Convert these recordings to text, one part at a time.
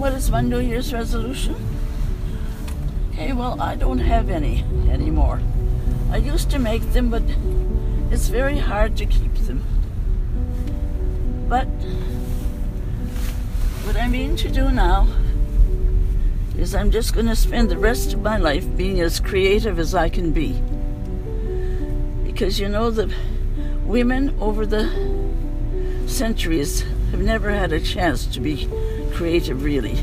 what is my New Year's resolution? Okay, well, I don't have any anymore. I used to make them, but it's very hard to keep them. But what I mean to do now is I'm just going to spend the rest of my life being as creative as I can be. Because you know, the women over the centuries have never had a chance to be creative, really.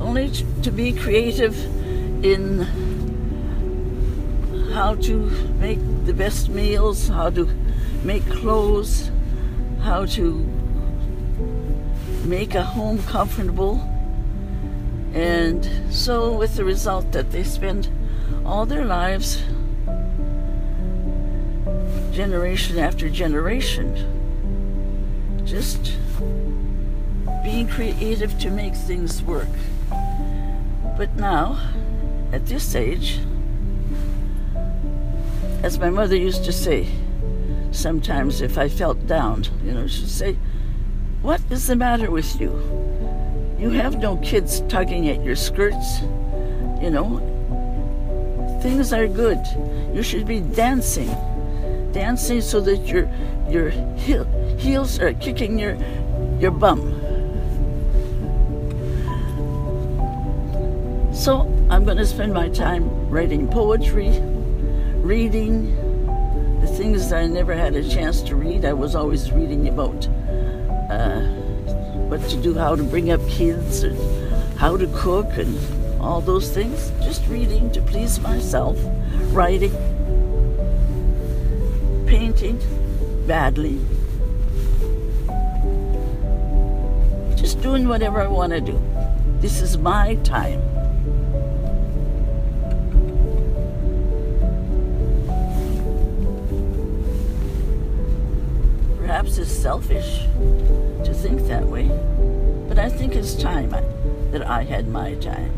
Only to be creative in how to make the best meals, how to make clothes, how to make a home comfortable. And so, with the result that they spend all their lives, generation after generation, just being creative to make things work. But now, at this age, as my mother used to say, sometimes if I felt down, you know, she'd say, What is the matter with you? You have no kids tugging at your skirts, you know. Things are good. You should be dancing. Dancing so that your your heel, heels are kicking your your bum. So I'm going to spend my time writing poetry, reading the things I never had a chance to read. I was always reading about uh, what to do, how to bring up kids, and how to cook, and all those things. Just reading to please myself, writing, painting badly, just doing whatever I want to do. This is my time. Selfish to think that way, but I think it's time I, that I had my time.